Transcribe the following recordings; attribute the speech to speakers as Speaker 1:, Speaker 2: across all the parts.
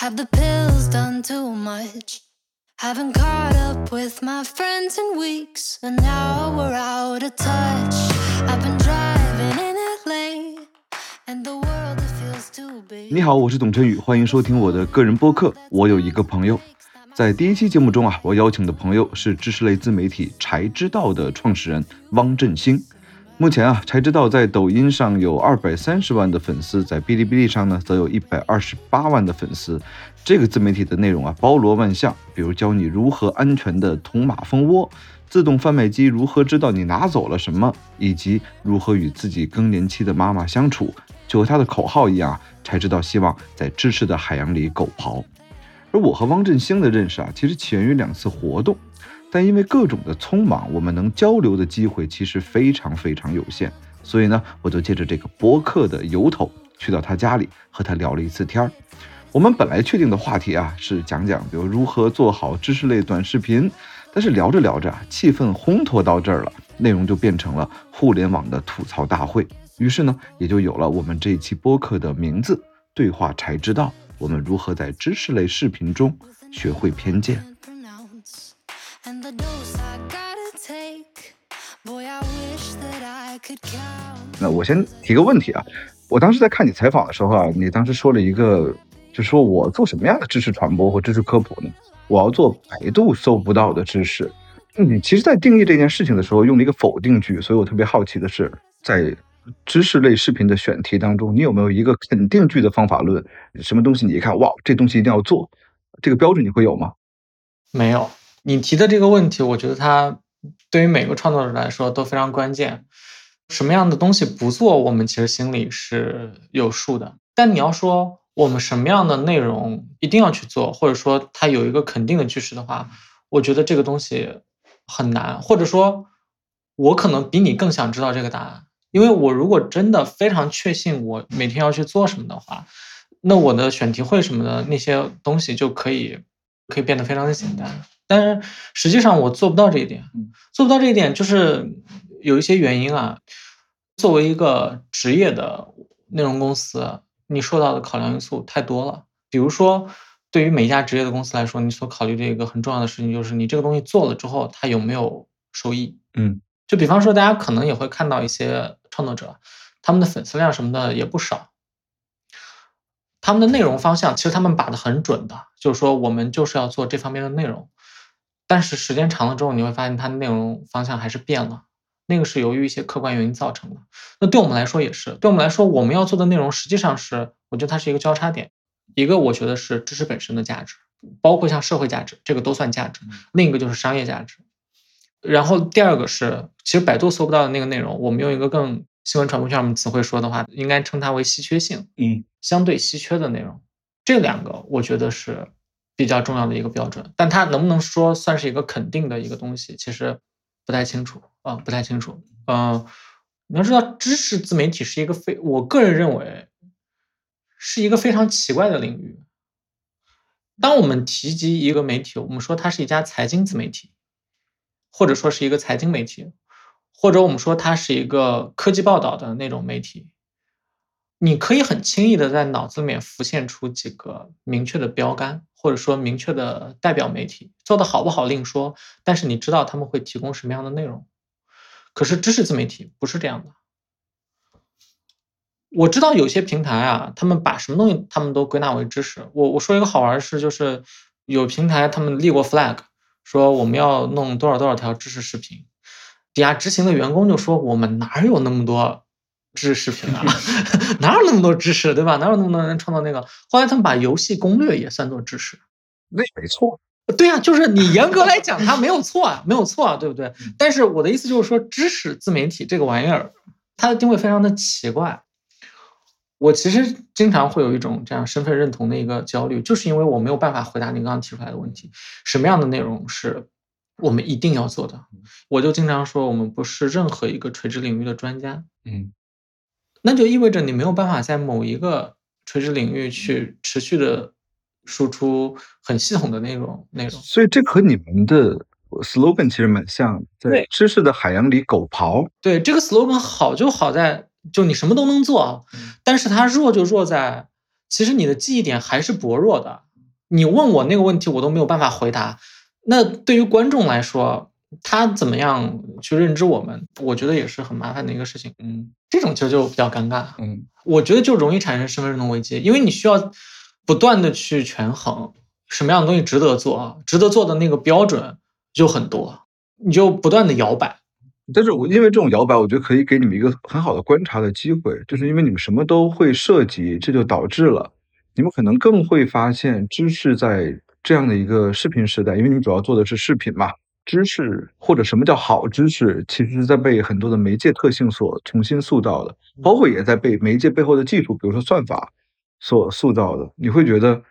Speaker 1: Have the pills done too much? Haven't caught up with my friends in weeks, and now we're out of touch. I've been driving in LA, and the world it feels too big.
Speaker 2: 你好，我是董晨宇，欢迎收听我的个人播客。我有一个朋友，在第一期节目中啊，我邀请的朋友是知识类自媒体柴知道的创始人汪振兴。目前啊，柴知道在抖音上有二百三十万的粉丝，在哔哩哔哩上呢，则有一百二十八万的粉丝。这个自媒体的内容啊，包罗万象，比如教你如何安全的捅马蜂窝，自动贩卖机如何知道你拿走了什么，以及如何与自己更年期的妈妈相处。就和他的口号一样啊，柴知道希望在知识的海洋里狗刨。而我和汪振兴的认识啊，其实起源于两次活动。但因为各种的匆忙，我们能交流的机会其实非常非常有限，所以呢，我就借着这个播客的由头，去到他家里和他聊了一次天儿。我们本来确定的话题啊，是讲讲比如如何做好知识类短视频，但是聊着聊着啊，气氛烘托到这儿了，内容就变成了互联网的吐槽大会。于是呢，也就有了我们这一期播客的名字“对话才知道”，我们如何在知识类视频中学会偏见。
Speaker 1: And the dose I gotta take. Boy, I wish that I could count.
Speaker 2: 那我先提个问题啊，我当时在看你采访的时候啊，你当时说了一个，就说我做什么样的知识传播或知识科普呢？我要做百度搜不到的知识。你其实，在定义这件事情的时候，用了一个否定句，所以我特别好奇的是，在知识类视频的选题当中，你有没有一个肯定句的方法论？什么东西你一看，哇，这东西一定要做，这个标准你会有吗？
Speaker 3: 没有，你提的这个问题，我觉得它对于每个创作者来说都非常关键。什么样的东西不做，我们其实心里是有数的。但你要说我们什么样的内容一定要去做，或者说它有一个肯定的句式的话，我觉得这个东西很难，或者说，我可能比你更想知道这个答案。因为我如果真的非常确信我每天要去做什么的话，那我的选题会什么的那些东西就可以可以变得非常的简单。但是实际上我做不到这一点
Speaker 2: 嗯，
Speaker 3: 做不到这一点就是有一些原因啊。作为一个职业的内容公司，你受到的考量因素太多了。比如说，对于每一家职业的公司来说，你所考虑的一个很重要的事情就是你这个东西做了之后，它有没有收益。
Speaker 2: 嗯，
Speaker 3: 就比方说，大家可能也会看到一些创作者，他们的粉丝量什么的也不少。他们的内容方向其实他们把的很准的，就是说我们就是要做这方面的内容，但是时间长了之后，你会发现它的内容方向还是变了。那个是由于一些客观原因造成的。那对我们来说也是，对我们来说，我们要做的内容实际上是，我觉得它是一个交叉点。一个我觉得是知识本身的价值，包括像社会价值，这个都算价值；另一个就是商业价值。然后第二个是，其实百度搜不到的那个内容，我们用一个更新闻传播学上面词汇说的话，应该称它为稀缺性，
Speaker 2: 嗯，
Speaker 3: 相对稀缺的内容。这两个我觉得是比较重要的一个标准，但它能不能说算是一个肯定的一个东西，其实不太清楚啊、不太清楚。嗯、你要知道，知识自媒体是一个非，我个人认为是一个非常奇怪的领域。当我们提及一个媒体，我们说它是一家财经自媒体，或者说是一个财经媒体，或者我们说它是一个科技报道的那种媒体，你可以很轻易的在脑子里面浮现出几个明确的标杆，或者说明确的代表媒体，做的好不好另说，但是你知道他们会提供什么样的内容。可是知识自媒体不是这样的。我知道有些平台啊，他们把什么东西他们都归纳为知识。我我说一个好玩的事，就是有平台他们立过 flag，说我们要弄多少多少条知识视频，底下执行的员工就说我们哪有那么多知识视频啊，哪有那么多知识，对吧？哪有那么多人创造那个？后来他们把游戏攻略也算作知识。
Speaker 2: 那也没错。
Speaker 3: 对呀、就是你严格来 讲，它没有错啊，没有错啊，对不对？但是我的意思就是说，知识自媒体这个玩意儿，它的定位非常的奇怪。我其实经常会有一种这样身份认同的一个焦虑，就是因为我没有办法回答您刚刚提出来的问题：什么样的内容是我们一定要做的？我就经常说，我们不是任何一个垂直领域的专家，
Speaker 2: 嗯，
Speaker 3: 那就意味着你没有办法在某一个垂直领域去持续的输出很系统的内容内容。
Speaker 2: 所以这和你们的 slogan 其实蛮像，在
Speaker 3: 对
Speaker 2: 知识的海洋里狗刨。
Speaker 3: 对这个 slogan 好就好在，就你什么都能做，但是它弱就弱在，其实你的记忆点还是薄弱的。你问我那个问题，我都没有办法回答。那对于观众来说，他怎么样去认知我们？我觉得也是很麻烦的一个事情。
Speaker 2: 嗯
Speaker 3: 这种其实就比较尴尬。
Speaker 2: 嗯
Speaker 3: 我觉得就容易产生身份认同危机，因为你需要不断的去权衡什么样的东西值得做，值得做的那个标准就很多，你就不断的摇摆。
Speaker 2: 但是我因为这种摇摆，我觉得可以给你们一个很好的观察的机会，就是因为你们什么都会涉及，这就导致了你们可能更会发现知识在这样的一个视频时代，因为你们主要做的是视频嘛，知识或者什么叫好知识，其实是在被很多的媒介特性所重新塑造的，包括也在被媒介背后的技术，比如说算法所塑造的。你会觉得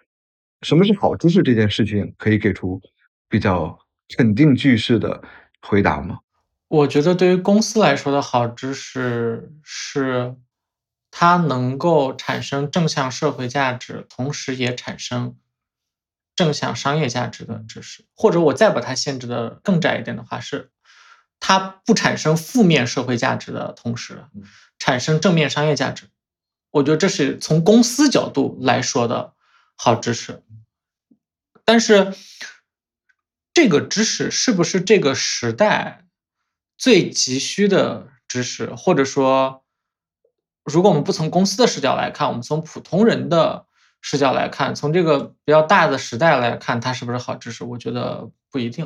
Speaker 2: 什么是好知识这件事情，可以给出比较肯定句式的回答吗？
Speaker 3: 我觉得对于公司来说的好知识是，它能够产生正向社会价值，同时也产生正向商业价值的知识。或者我再把它限制的更窄一点的话，是它不产生负面社会价值的同时，产生正面商业价值。我觉得这是从公司角度来说的好知识。但是，这个知识是不是这个时代？最急需的知识，或者说，如果我们不从公司的视角来看，我们从普通人的视角来看，从这个比较大的时代来看，它是不是好知识？我觉得不一定。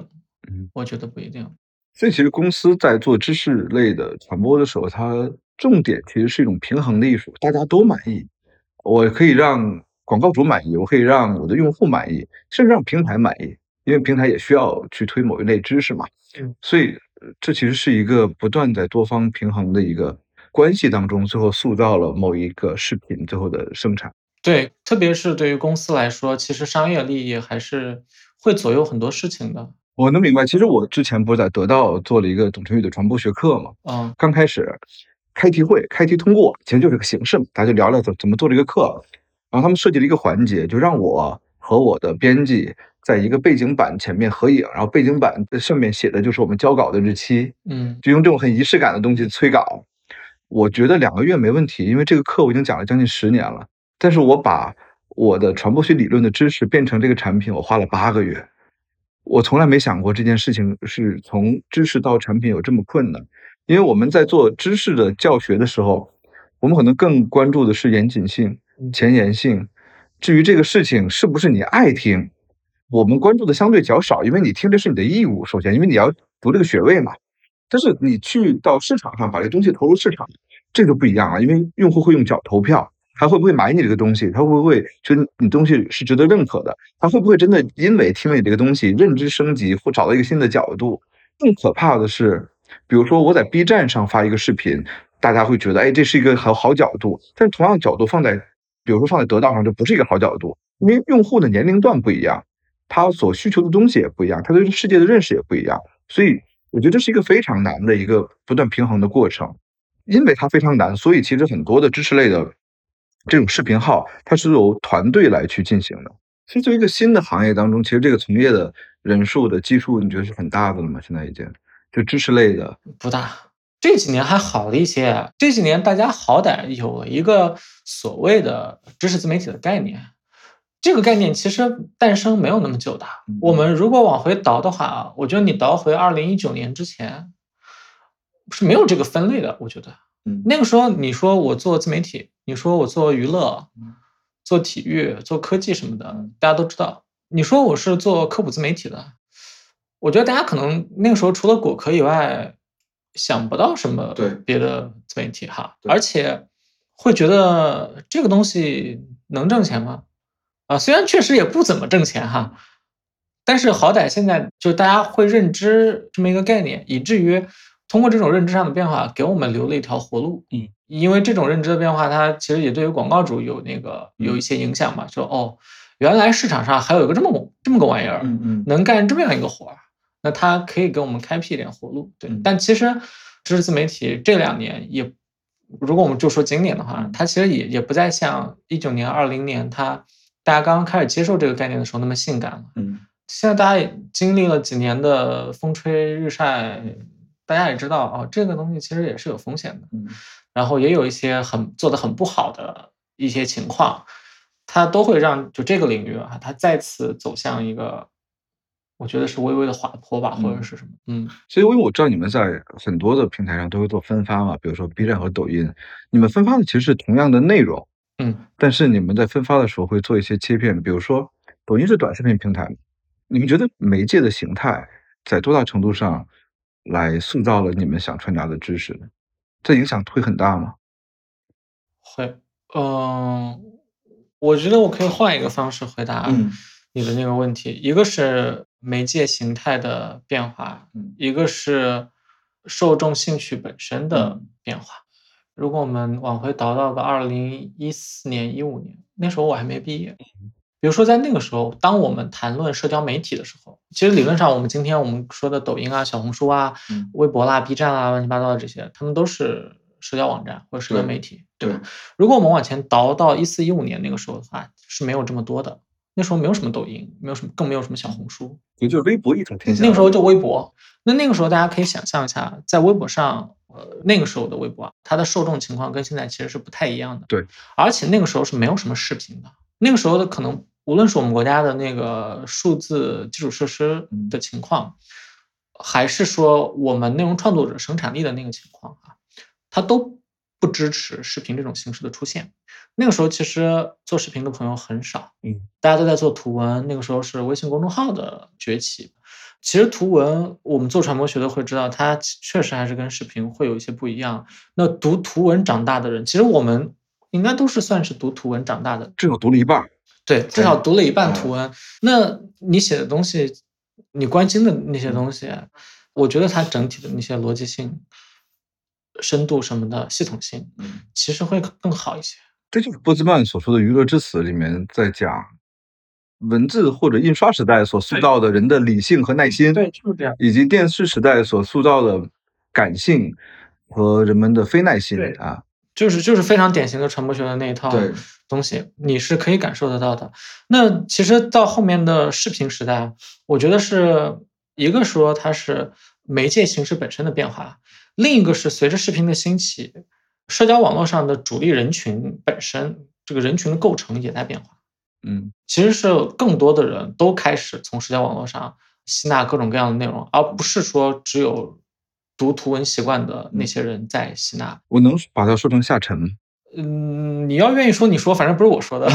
Speaker 2: 嗯，
Speaker 3: 我觉得不一定。
Speaker 2: 所以，其实公司在做知识类的传播的时候，它重点其实是一种平衡的艺术，大家都满意。我可以让广告主满意，我可以让我的用户满意，甚至让平台满意，因为平台也需要去推某一类知识嘛。
Speaker 3: 嗯，
Speaker 2: 所以。这其实是一个不断在多方平衡的一个关系当中，最后塑造了某一个视频最后的生产。
Speaker 3: 对，特别是对于公司来说，其实商业利益还是会左右很多事情的。
Speaker 2: 我能明白，其实我之前不是在得到做了一个董成宇的传播学课嘛？
Speaker 3: 嗯，
Speaker 2: 刚开始开题会、开题通过，其实就是个形式嘛，大家就聊聊怎怎么做这个课。然后他们设计了一个环节，就让我和我的编辑。在一个背景板前面合影，然后背景板上面写的就是我们交稿的日期，
Speaker 3: 嗯，
Speaker 2: 就用这种很仪式感的东西催稿。我觉得两个月没问题，因为这个课我已经讲了将近十年了。但是我把我的传播学理论的知识变成这个产品，我花了八个月。我从来没想过这件事情是从知识到产品有这么困难，因为我们在做知识的教学的时候，我们可能更关注的是严谨性、前沿性。至于这个事情是不是你爱听？我们关注的相对较少，因为你听这是你的义务。首先，因为你要读这个学位嘛。但是你去到市场上把这东西投入市场，这就不一样了。因为用户会用脚投票，他会不会买你这个东西？他会不会觉得你东西是值得认可的？他会不会真的因为听了你这个东西认知升级或找到一个新的角度？更可怕的是，比如说我在 B 站上发一个视频，大家会觉得哎这是一个好好角度，但是同样角度放在比如说放在得到上就不是一个好角度，因为用户的年龄段不一样。他所需求的东西也不一样，他对世界的认识也不一样，所以我觉得这是一个非常难的一个不断平衡的过程。因为它非常难，所以其实很多的知识类的这种视频号，它是由团队来去进行的。其实，作为一个新的行业当中，其实这个从业的人数的基数，你觉得是很大的了吗？现在已经就知识类的
Speaker 3: 不大。这几年还好了一些，这几年大家好歹有了一个所谓的知识自媒体的概念。这个概念其实诞生没有那么久的。我们如果往回倒的话，我觉得你倒回二零一九年之前，是没有这个分类的。我觉得，
Speaker 2: 嗯，
Speaker 3: 那个时候你说我做自媒体，你说我做娱乐、做体育、做科技什么的，大家都知道。你说我是做科普自媒体的，我觉得大家可能那个时候除了果壳以外，想不到什么
Speaker 2: 对
Speaker 3: 别的自媒体哈，而且会觉得这个东西能挣钱吗？啊，虽然确实也不怎么挣钱哈，但是好歹现在就大家会认知这么一个概念，以至于通过这种认知上的变化，给我们留了一条活路。
Speaker 2: 嗯，
Speaker 3: 因为这种认知的变化，它其实也对于广告主有那个有一些影响嘛，说哦，原来市场上还有一个这么这么个玩意儿，
Speaker 2: 嗯
Speaker 3: 能干这么样一个活儿，那它可以给我们开辟一点活路。对，
Speaker 2: 嗯
Speaker 3: 但其实知识自媒体这两年也，如果我们就说今年的话，它其实也也不再像一九年、二零年它。大家刚刚开始接受这个概念的时候，那么性感了。
Speaker 2: 嗯，
Speaker 3: 现在大家也经历了几年的风吹日晒，大家也知道哦，这个东西其实也是有风险的。
Speaker 2: 嗯，
Speaker 3: 然后也有一些很做的很不好的一些情况，它都会让就这个领域啊，它再次走向一个，我觉得是微微的滑坡吧，或者是什么，嗯，
Speaker 2: 所以因为我知道你们在很多的平台上都会做分发嘛，比如说 B 站和抖音，你们分发的其实是同样的内容，
Speaker 3: 嗯，
Speaker 2: 但是你们在分发的时候会做一些切片，比如说抖音是短视频平台，你们觉得媒介的形态在多大程度上来塑造了你们想传达的知识呢？这影响会很大吗？
Speaker 3: 会，嗯，我觉得我可以换一个方式回答
Speaker 2: 嗯
Speaker 3: 你的那个问题，一个是媒介形态的变化，
Speaker 2: 嗯
Speaker 3: 一个是受众兴趣本身的
Speaker 2: 嗯
Speaker 3: 变化。如果我们往回倒到个二零一四年、一五年，那时候我还没毕业。比如说，在那个时候，当我们谈论社交媒体的时候，其实理论上，我们今天我们说的抖音啊、小红书啊、
Speaker 2: 嗯
Speaker 3: 微博啦、B 站啊，乱七八糟的这些，他们都是社交网站或者社交媒体，对吧？如果我们往前倒到一四一五年那个时候的话，是没有这么多的。那时候没有什么抖音，没有什么，更没有什么小红书，
Speaker 2: 也就是微博一统天下。
Speaker 3: 那个时候就微博。那那个时候大家可以想象一下，在微博上，呃，那个时候的微博啊，它的受众情况跟现在其实是不太一样的。
Speaker 2: 对，
Speaker 3: 而且那个时候是没有什么视频的。那个时候的可能，无论是我们国家的那个数字基础设施的情况，还是说我们内容创作者生产力的那个情况啊，它都不支持视频这种形式的出现。那个时候其实做视频的朋友很少，
Speaker 2: 嗯，
Speaker 3: 大家都在做图文。那个时候是微信公众号的崛起。其实图文，我们做传播学的会知道，它确实还是跟视频会有一些不一样。那读图文长大的人，其实我们应该都是算是读图文长大的，
Speaker 2: 至少读了一半儿。
Speaker 3: 对，至少读了一半
Speaker 2: 嗯
Speaker 3: 图文。那你写的东西，你关心的那些东西，我觉得它整体的那些逻辑性、深度什么的系统性，
Speaker 2: 嗯，
Speaker 3: 其实会更好一些。
Speaker 2: 这就是波兹曼所说的《娱乐至死》里面在讲文字或者印刷时代所塑造的人的理性和耐心，
Speaker 3: 对，就是这样。
Speaker 2: 以及电视时代所塑造的感性和人们的非耐心
Speaker 3: 对
Speaker 2: 啊。
Speaker 3: 就是就是非常典型的传播学的那一套东西，你是可以感受得到的。那其实到后面的视频时代，我觉得是一个说它是媒介形式本身的变化，另一个是随着视频的兴起，社交网络上的主力人群本身这个人群的构成也在变化。
Speaker 2: 嗯
Speaker 3: 其实是更多的人都开始从社交网络上吸纳各种各样的内容，而不是说只有读图文习惯的那些人在吸纳。
Speaker 2: 我能把它说成下沉吗？
Speaker 3: 嗯，你要愿意说你说，反正不是我说的，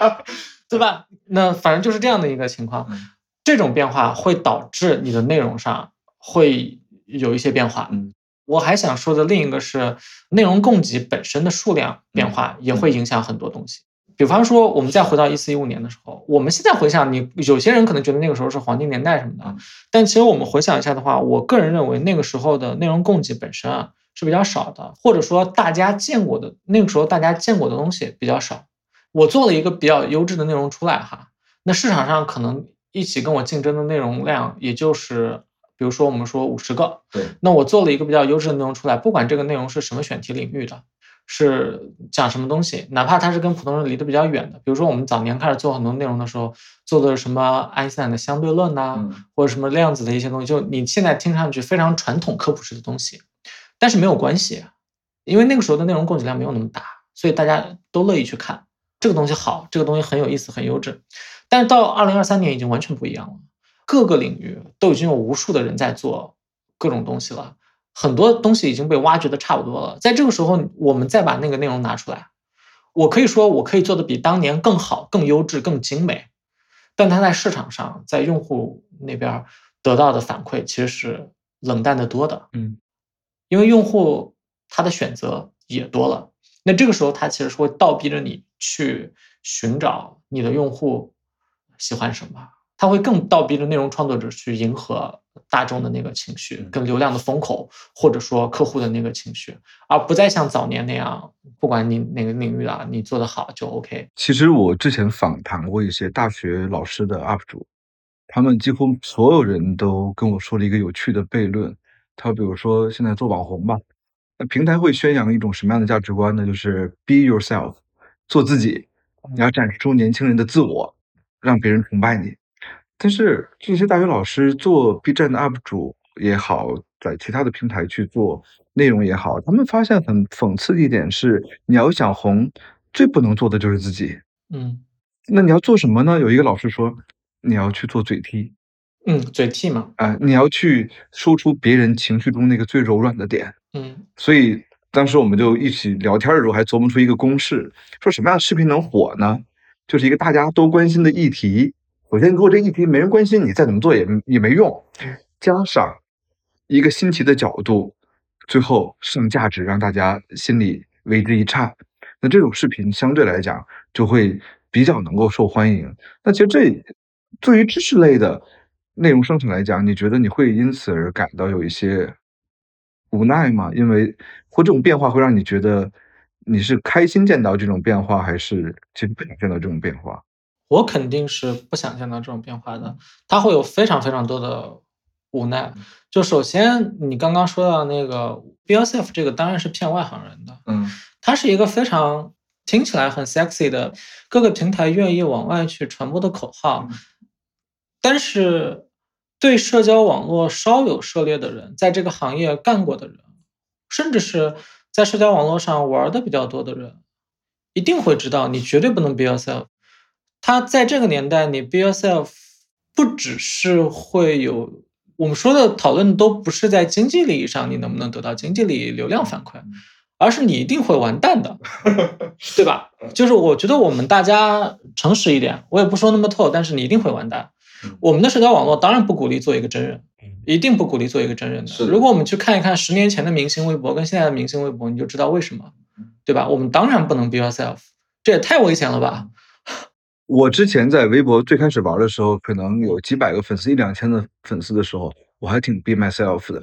Speaker 3: 对吧？那反正就是这样的一个情况。
Speaker 2: 嗯
Speaker 3: 这种变化会导致你的内容上会有一些变化。
Speaker 2: 嗯
Speaker 3: 我还想说的另一个是，内容供给本身的数量变化
Speaker 2: 嗯
Speaker 3: 也会影响很多东西。比方说，我们再回到一四一五年的时候，我们现在回想，你有些人可能觉得那个时候是黄金年代什么的
Speaker 2: 嗯，
Speaker 3: 但其实我们回想一下的话，我个人认为那个时候的内容供给本身啊是比较少的，或者说大家见过的那个时候大家见过的东西比较少。我做了一个比较优质的内容出来哈，那市场上可能一起跟我竞争的内容量，也就是比如说我们说五十个，
Speaker 2: 对，
Speaker 3: 那我做了一个比较优质的内容出来，不管这个内容是什么选题领域的，是讲什么东西，哪怕它是跟普通人离得比较远的，比如说我们早年开始做很多内容的时候，做的什么爱因斯坦的相对论呐、
Speaker 2: 嗯
Speaker 3: 或者什么量子的一些东西，就你现在听上去非常传统科普式的东西，但是没有关系，因为那个时候的内容供给量没有那么大，所以大家都乐意去看这个东西好，这个东西很有意思，很优质。但是到二零二三年已经完全不一样了，各个领域都已经有无数的人在做各种东西了，很多东西已经被挖掘的差不多了。在这个时候，我们再把那个内容拿出来，我可以说我可以做的比当年更好、更优质、更精美，但它在市场上，在用户那边儿得到的反馈其实是冷淡的多的。
Speaker 2: 嗯，
Speaker 3: 因为用户他的选择也多了，那这个时候他其实是会倒逼着你去寻找你的用户喜欢什么，他会更倒逼着内容创作者去迎合大众的那个情绪，跟流量的风口，或者说客户的那个情绪，而不再像早年那样，不管你哪个领域啊，你做得好就 OK。
Speaker 2: 其实我之前访谈过一些大学老师的 UP 主，他们几乎所有人都跟我说了一个有趣的悖论。他比如说现在做网红吧，那平台会宣扬一种什么样的价值观呢？就是 be yourself，做自己，你要展示出年轻人的自我，让别人崇拜你。但是这些大学老师做 B 站的 UP 主也好，在其他的平台去做内容也好，他们发现很讽刺的一点是，你要想红，最不能做的就是自己。
Speaker 3: 嗯
Speaker 2: 那你要做什么呢？有一个老师说，你要去做嘴替，
Speaker 3: 嗯，嘴替嘛，
Speaker 2: 啊、你要去说出别人情绪中那个最柔软的点。
Speaker 3: 嗯
Speaker 2: 所以当时我们就一起聊天的时候，还琢磨出一个公式，说什么样的视频能火呢？就是一个大家都关心的议题。首先，如果这议题没人关心，你再怎么做也也没用。加上一个新奇的角度，最后上价值，让大家心里为之一颤。那这种视频相对来讲就会比较能够受欢迎。那其实这对于知识类的内容生产来讲，你觉得你会因此而感到有一些无奈吗？因为或这种变化会让你觉得你是开心见到这种变化，还是其实不想见到这种变化？
Speaker 3: 我肯定是不想见到这种变化的，他会有非常非常多的无奈。就首先你刚刚说到那个 be yourself 这个当然是骗外行人的，
Speaker 2: 嗯
Speaker 3: 它是一个非常听起来很 sexy 的，各个平台愿意往外去传播的口号。但是对社交网络稍有涉猎的人，在这个行业干过的人，甚至是在社交网络上玩的比较多的人，一定会知道你绝对不能 be yourself。他在这个年代，你 be yourself 不只是会有我们说的讨论都不是在经济利益上你能不能得到经济利益、流量反馈，而是你一定会完蛋的，对吧？就是我觉得我们大家诚实一点，我也不说那么透，但是你一定会完蛋。我们的社交网络当然不鼓励做一个真人，一定不鼓励做一个真人的。
Speaker 2: 的
Speaker 3: 如果我们去看一看十年前的明星微博跟现在的明星微博，你就知道为什么，对吧？我们当然不能 be yourself，这也太危险了吧？
Speaker 2: 我之前在微博最开始玩的时候，可能有几百个粉丝、一两千的粉丝的时候，我还挺 be myself 的。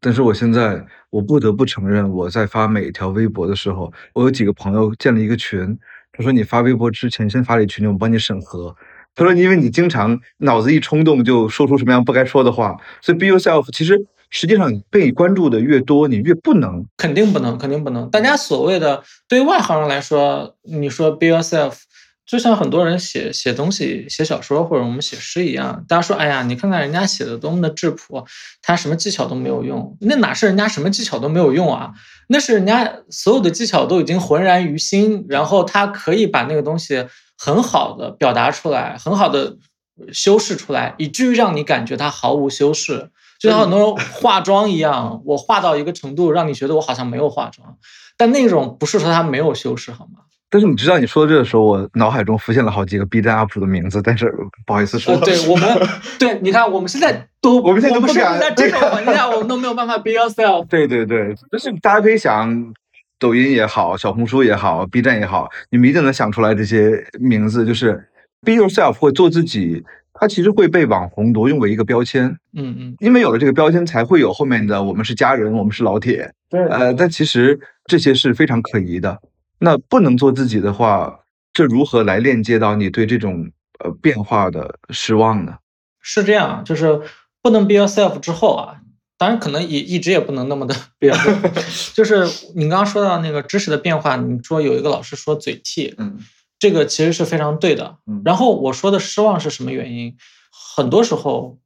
Speaker 2: 但是我现在，我不得不承认，我在发每一条微博的时候，我有几个朋友建了一个群，他说你发微博之前先发了一群，我帮你审核。他说因为你经常脑子一冲动就说出什么样不该说的话，所以 be yourself 其实实际上被关注的越多，你越不能
Speaker 3: 肯定不能，肯定不能。大家所谓的对于外行人来说，你说 be yourself，就像很多人写写东西、写小说或者我们写诗一样，大家说，哎呀，你看看人家写的多么的质朴，他什么技巧都没有用，那哪是人家什么技巧都没有用啊？那是人家所有的技巧都已经浑然于心，然后他可以把那个东西很好的表达出来，很好的修饰出来，以至于让你感觉他毫无修饰。就像很多人化妆一样，我化到一个程度，让你觉得我好像没有化妆，但那种不是说他没有修饰，好吗？
Speaker 2: 但是你知道你说这个时候，我脑海中浮现了好几个 B 站 UP 主的名字，但是不好意思说。
Speaker 3: 呃，对 我们，对，你看我们现在都，
Speaker 2: 我们现在都不
Speaker 3: 甚至
Speaker 2: 敢
Speaker 3: 在这种环境下，我们都没有办法 be yourself。
Speaker 2: 对对对，就是大家可以想，抖音也好，小红书也好，B 站也好，你们一定能想出来这些名字，就是 be yourself 或做自己，它其实会被网红挪用为一个标签，
Speaker 3: 嗯嗯，
Speaker 2: 因为有了这个标签，才会有后面的我们是家人，我们是老铁，
Speaker 3: 对
Speaker 2: 呃，但其实这些是非常可疑的。那不能做自己的话，这如何来链接到你对这种呃变化的失望呢？
Speaker 3: 是这样，就是不能 be yourself 之后啊，当然可能也一直也不能那么的 be yourself。就是你刚刚说到那个知识的变化，你说有一个老师说嘴替，
Speaker 2: 嗯
Speaker 3: 这个其实是非常对的。
Speaker 2: 嗯
Speaker 3: 然后我说的失望是什么原因？很多时候，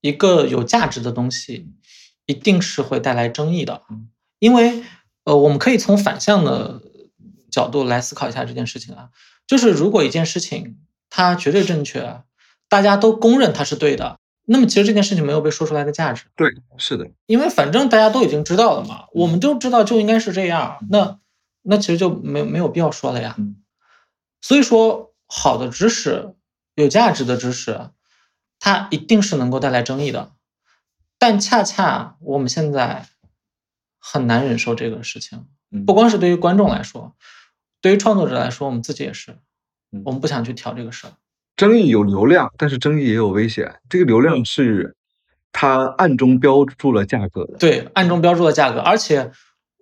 Speaker 3: 一个有价值的东西，一定是会带来争议的
Speaker 2: 嗯，
Speaker 3: 因为呃，我们可以从反向的角度来思考一下这件事情啊，就是如果一件事情它绝对正确，大家都公认它是对的，那么其实这件事情没有被说出来的价值。
Speaker 2: 对，是的，
Speaker 3: 因为反正大家都已经知道了嘛，我们就知道就应该是这样，那那其实就没没有必要说了呀。
Speaker 2: 嗯
Speaker 3: 所以说，好的知识、有价值的知识，它一定是能够带来争议的，但恰恰我们现在很难忍受这个事情，
Speaker 2: 嗯
Speaker 3: 不光是对于观众来说，对于创作者来说，我们自己也是
Speaker 2: 嗯，
Speaker 3: 我们不想去挑这个事儿。
Speaker 2: 争议有流量，但是争议也有危险。这个流量是它暗中标注了价格的。
Speaker 3: 对，暗中标注了价格，而且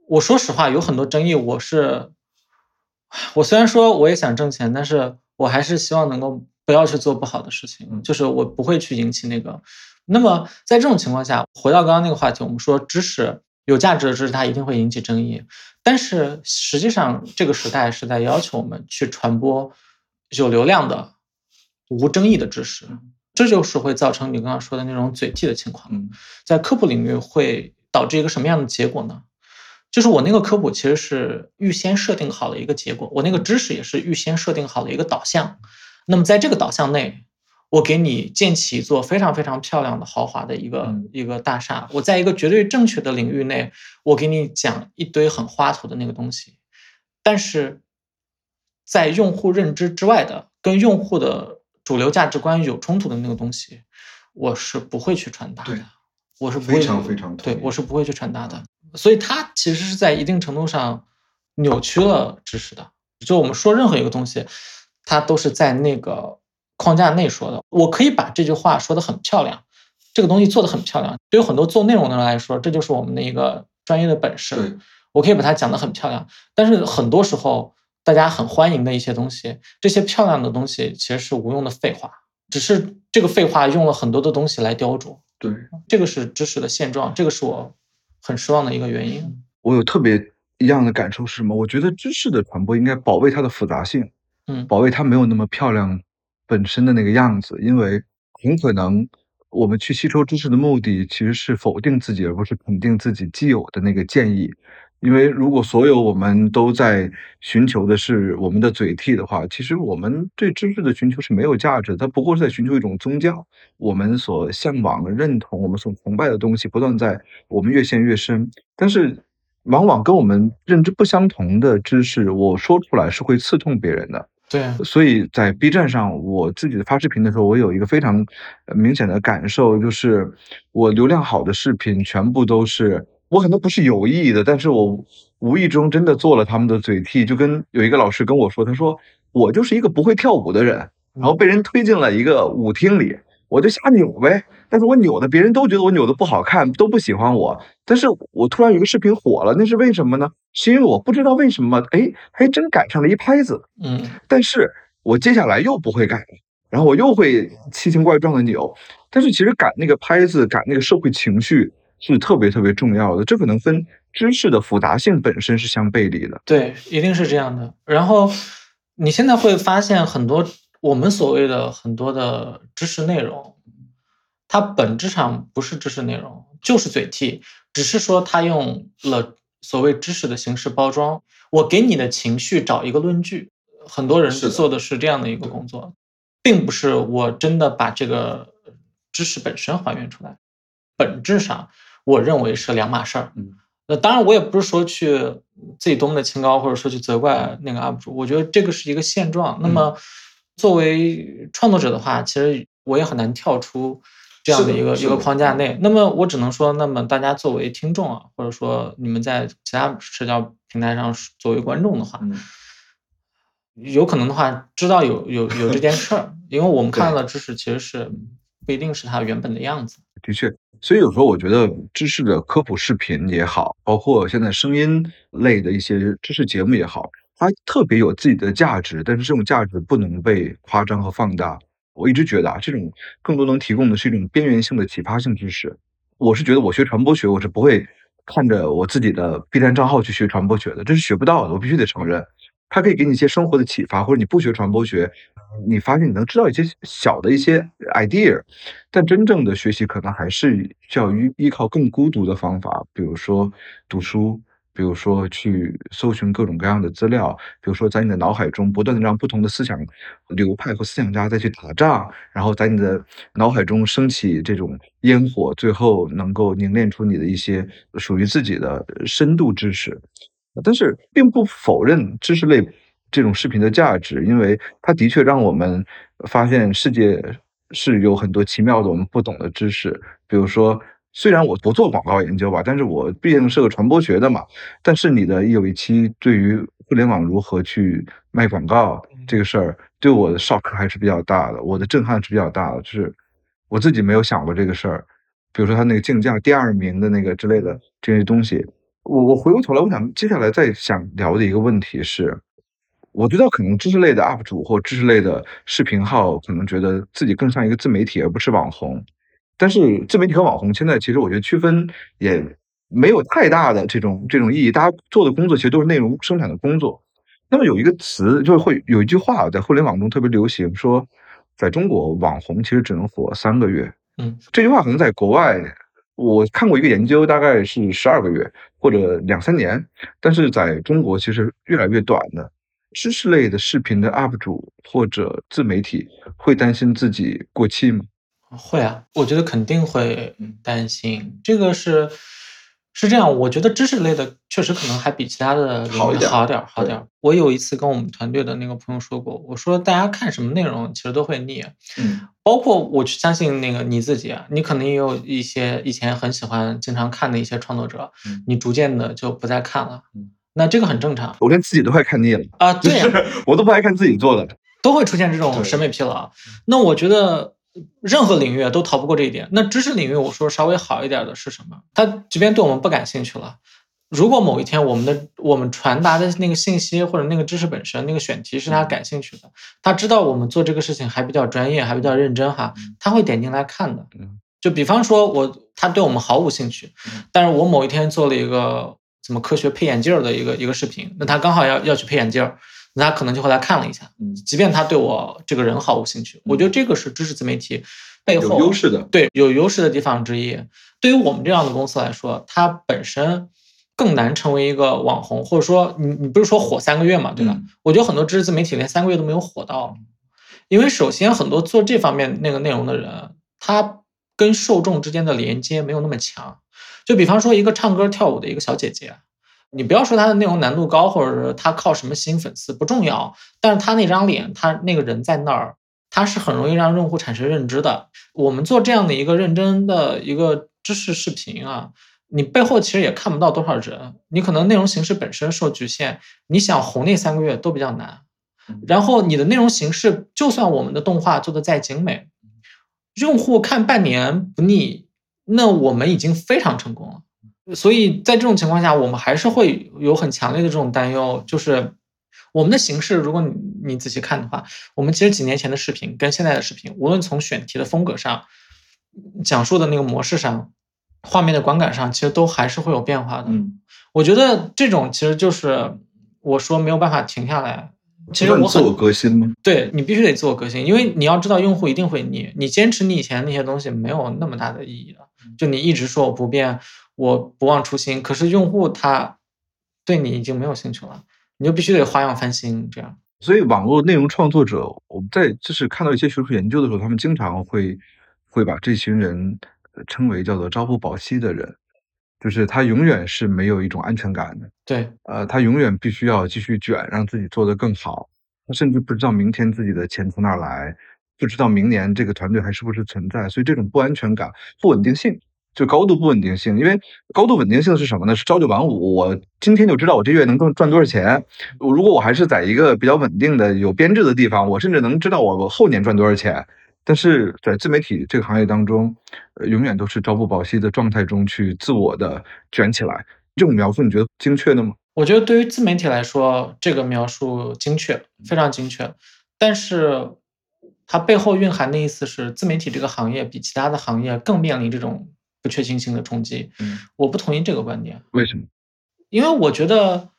Speaker 3: 我说实话，有很多争议，我是，我虽然说我也想挣钱，但是我还是希望能够不要去做不好的事情，
Speaker 2: 嗯
Speaker 3: 就是我不会去引起那个。那么在这种情况下，回到刚刚那个话题，我们说知识有价值的知识，它一定会引起争议，但是实际上这个时代是在要求我们去传播有流量的、无争议的知识。这就是会造成你刚刚说的那种嘴替的情况。
Speaker 2: 嗯
Speaker 3: 在科普领域会导致一个什么样的结果呢？就是我那个科普其实是预先设定好了一个结果，我那个知识也是预先设定好了一个导向。那么在这个导向内，我给你建起一座非常非常漂亮的豪华的一个、
Speaker 2: 嗯。
Speaker 3: 一个大厦，我在一个绝对正确的领域内，我给你讲一堆很花头的那个东西，但是在用户认知之外的，跟用户的主流价值观有冲突的那个东西，我是不会去传达
Speaker 2: 对
Speaker 3: 的，我是不会
Speaker 2: 非常非常
Speaker 3: 对我是不会去传达的，所以它其实是在一定程度上扭曲了知识的。就我们说任何一个东西，它都是在那个框架内说的。我可以把这句话说的很漂亮，这个东西做的很漂亮。对于很多做内容的人来说，这就是我们的一个专业的本事。
Speaker 2: 对
Speaker 3: 我可以把它讲得很漂亮，但是很多时候大家很欢迎的一些东西，这些漂亮的东西其实是无用的废话，只是这个废话用了很多的东西来雕琢。
Speaker 2: 对，
Speaker 3: 这个是知识的现状，这个是我很失望的一个原因。
Speaker 2: 我有特别一样的感受是什么？我觉得知识的传播应该保卫它的复杂性，
Speaker 3: 嗯
Speaker 2: 保卫它没有那么漂亮本身的那个样子，因为很可能我们去吸收知识的目的其实是否定自己，而不是肯定自己既有的那个建议。因为如果所有我们都在寻求的是我们的嘴替的话，其实我们对知识的寻求是没有价值，它不过是在寻求一种宗教。我们所向往、认同、我们所崇拜的东西，不断在我们越陷越深。但是，往往跟我们认知不相同的知识，我说出来是会刺痛别人的。
Speaker 3: 对，
Speaker 2: 所以在 B 站上，我自己的发视频的时候，我有一个非常呃明显的感受，就是我流量好的视频全部都是我可能不是有意的，但是我无意中真的做了他们的嘴替。就跟有一个老师跟我说，他说我就是一个不会跳舞的人，然后被人推进了一个舞厅里，我就瞎扭呗。但是我扭的别人都觉得我扭的不好看，都不喜欢我。但是我突然有一个视频火了，那是为什么呢？是因为我不知道为什么，哎，还真赶上了一拍子。
Speaker 3: 嗯
Speaker 2: 但是我接下来又不会改了，然后我又会奇形怪状的扭。但是其实赶那个拍子，赶那个社会情绪是特别特别重要的，这可能跟知识的复杂性本身是相背离的。
Speaker 3: 对，一定是这样的。然后你现在会发现很多我们所谓的很多的知识内容，它本质上不是知识内容，就是嘴替，只是说它用了所谓知识的形式包装。我给你的情绪找一个论据，很多人做的是这样的一个工作，并不是我真的把这个知识本身还原出来。本质上，我认为是两码事儿。
Speaker 2: 嗯，
Speaker 3: 那当然，我也不是说去自己多么的清高，或者说去责怪那个 UP 主。我觉得这个是一个现状。那么，作为创作者的话，其实我也很难跳出这样的一个一个框架内。那么，我只能说，那么大家作为听众啊，或者说你们在其他社交平台上作为观众的话，
Speaker 2: 嗯
Speaker 3: 有可能的话，知道有有有这件事儿，因为我们看
Speaker 2: 对
Speaker 3: 到的知识其实是不一定是它原本的样子。
Speaker 2: 的确，所以有时候我觉得知识的科普视频也好，包括现在声音类的一些知识节目也好，它特别有自己的价值，但是这种价值不能被夸张和放大。我一直觉得啊，这种更多能提供的是一种边缘性的启发性知识。我是觉得我学传播学，我是不会看着我自己的 B 站账号去学传播学的，这是学不到的，我必须得承认。它可以给你一些生活的启发，或者你不学传播学，你发现你能知道一些小的一些 idea，但真正的学习可能还是需要依依靠更孤独的方法，比如说读书，比如说去搜寻各种各样的资料，比如说在你的脑海中不断的让不同的思想流派和思想家再去打仗，然后在你的脑海中升起这种烟火，最后能够凝练出你的一些属于自己的深度知识。但是并不否认知识类这种视频的价值，因为它的确让我们发现世界是有很多奇妙的我们不懂的知识。比如说，虽然我不做广告研究吧，但是我毕竟是个传播学的嘛。但是你的有一期对于互联网如何去卖广告这个事儿，对我的 shock 还是比较大的，我的震撼是比较大的，就是我自己没有想过这个事儿。比如说他那个竞价第二名的那个之类的这些东西，我我回过头来，我想接下来再想聊的一个问题是，我觉得可能知识类的 UP 主或知识类的视频号可能觉得自己更像一个自媒体而不是网红，但是自媒体和网红现在其实我觉得区分也没有太大的这种这种意义，大家做的工作其实都是内容生产的工作。那么有一个词就会有一句话在互联网中特别流行，说在中国网红其实只能火三个月。
Speaker 3: 嗯，
Speaker 2: 这句话可能在国外，我看过一个研究，大概是十二个月或者两三年，但是在中国其实越来越短的。知识类的视频的 UP 主或者自媒体会担心自己过气吗？
Speaker 3: 会啊，我觉得肯定会担心。这个是是这样，我觉得知识类的确实可能还比其他的
Speaker 2: 好一点
Speaker 3: 好点儿，好点儿。我有一次跟我们团队的那个朋友说过，我说大家看什么内容其实都会腻，
Speaker 2: 嗯
Speaker 3: 包括我去相信那个你自己啊，你可能也有一些以前很喜欢、经常看的一些创作者，
Speaker 2: 嗯
Speaker 3: 你逐渐的就不再看了
Speaker 2: 嗯，
Speaker 3: 那这个很正常
Speaker 2: 我连自己都快看腻了，
Speaker 3: 啊，对
Speaker 2: 我都不爱看自己做的。
Speaker 3: 都会出现这种审美疲劳。那我觉得任何领域都逃不过这一点。那知识领域，我说稍微好一点的是什么？他即便对我们不感兴趣了，如果某一天我们的我们传达的那个信息或者那个知识本身那个选题是他感兴趣的，他知道我们做这个事情还比较专业，还比较认真哈，他会点进来看的
Speaker 2: 嗯。
Speaker 3: 就比方说我他对我们毫无兴趣
Speaker 2: 嗯，
Speaker 3: 但是我某一天做了一个怎么科学配眼镜儿的一个一个视频，那他刚好要要去配眼镜儿，那他可能就会来看了一下。
Speaker 2: 嗯，
Speaker 3: 即便他对我这个人毫无兴趣，我觉得这个是知识自媒体背后
Speaker 2: 有优势的。
Speaker 3: 对有优势的地方之一。对于我们这样的公司来说，它本身更难成为一个网红，或者说你你不是说火三个月嘛，对吧？
Speaker 2: 嗯
Speaker 3: 我觉得很多知识自媒体连三个月都没有火到，因为首先很多做这方面那个内容的人，他跟受众之间的连接没有那么强。就比方说一个唱歌跳舞的一个小姐姐，你不要说它的内容难度高，或者是它靠什么吸引粉丝不重要，但是他那张脸，他那个人在那儿，他是很容易让用户产生认知的。我们做这样的一个认真的一个知识视频啊，你背后其实也看不到多少人，你可能内容形式本身受局限，你想红那三个月都比较难。然后你的内容形式，就算我们的动画做的再精美，用户看半年不腻，那我们已经非常成功了。所以在这种情况下，我们还是会有很强烈的这种担忧，就是我们的形式，如果你你仔细看的话，我们其实几年前的视频跟现在的视频，无论从选题的风格上、讲述的那个模式上、画面的观感上，其实都还是会有变化的。
Speaker 2: 嗯，
Speaker 3: 我觉得这种其实就是我说没有办法停下来。其实我
Speaker 2: 自我革新吗？
Speaker 3: 对你必须得自我革新，因为你要知道用户一定会腻，你坚持你以前那些东西没有那么大的意义了。就你一直说我不变，我不忘初心，可是用户他对你已经没有兴趣了，你就必须得花样翻新，这样。
Speaker 2: 所以网络内容创作者，我们在就是看到一些学术研究的时候，他们经常会会把这群人呃称为叫做朝不保夕的人，就是他永远是没有一种安全感的，
Speaker 3: 对，
Speaker 2: 呃，他永远必须要继续卷，让自己做得更好，他甚至不知道明天自己的钱从哪儿来，不知道明年这个团队还是不是存在，所以这种不安全感、不稳定性。就高度不稳定性，因为高度稳定性是什么呢？是朝九晚五，我今天就知道我这月能挣赚多少钱。如果我还是在一个比较稳定的、有编制的地方，我甚至能知道我我后年赚多少钱。但是在自媒体这个行业当中，永远都是朝不保夕的状态中去自我的卷起来。这种描述你觉得精确的吗？
Speaker 3: 我觉得对于自媒体来说，这个描述精确，非常精确。但是它背后蕴含的意思是，自媒体这个行业比其他的行业更面临这种不确定性的冲击。
Speaker 2: 嗯，
Speaker 3: 我不同意这个观点。
Speaker 2: 为什么？
Speaker 3: 因为我觉得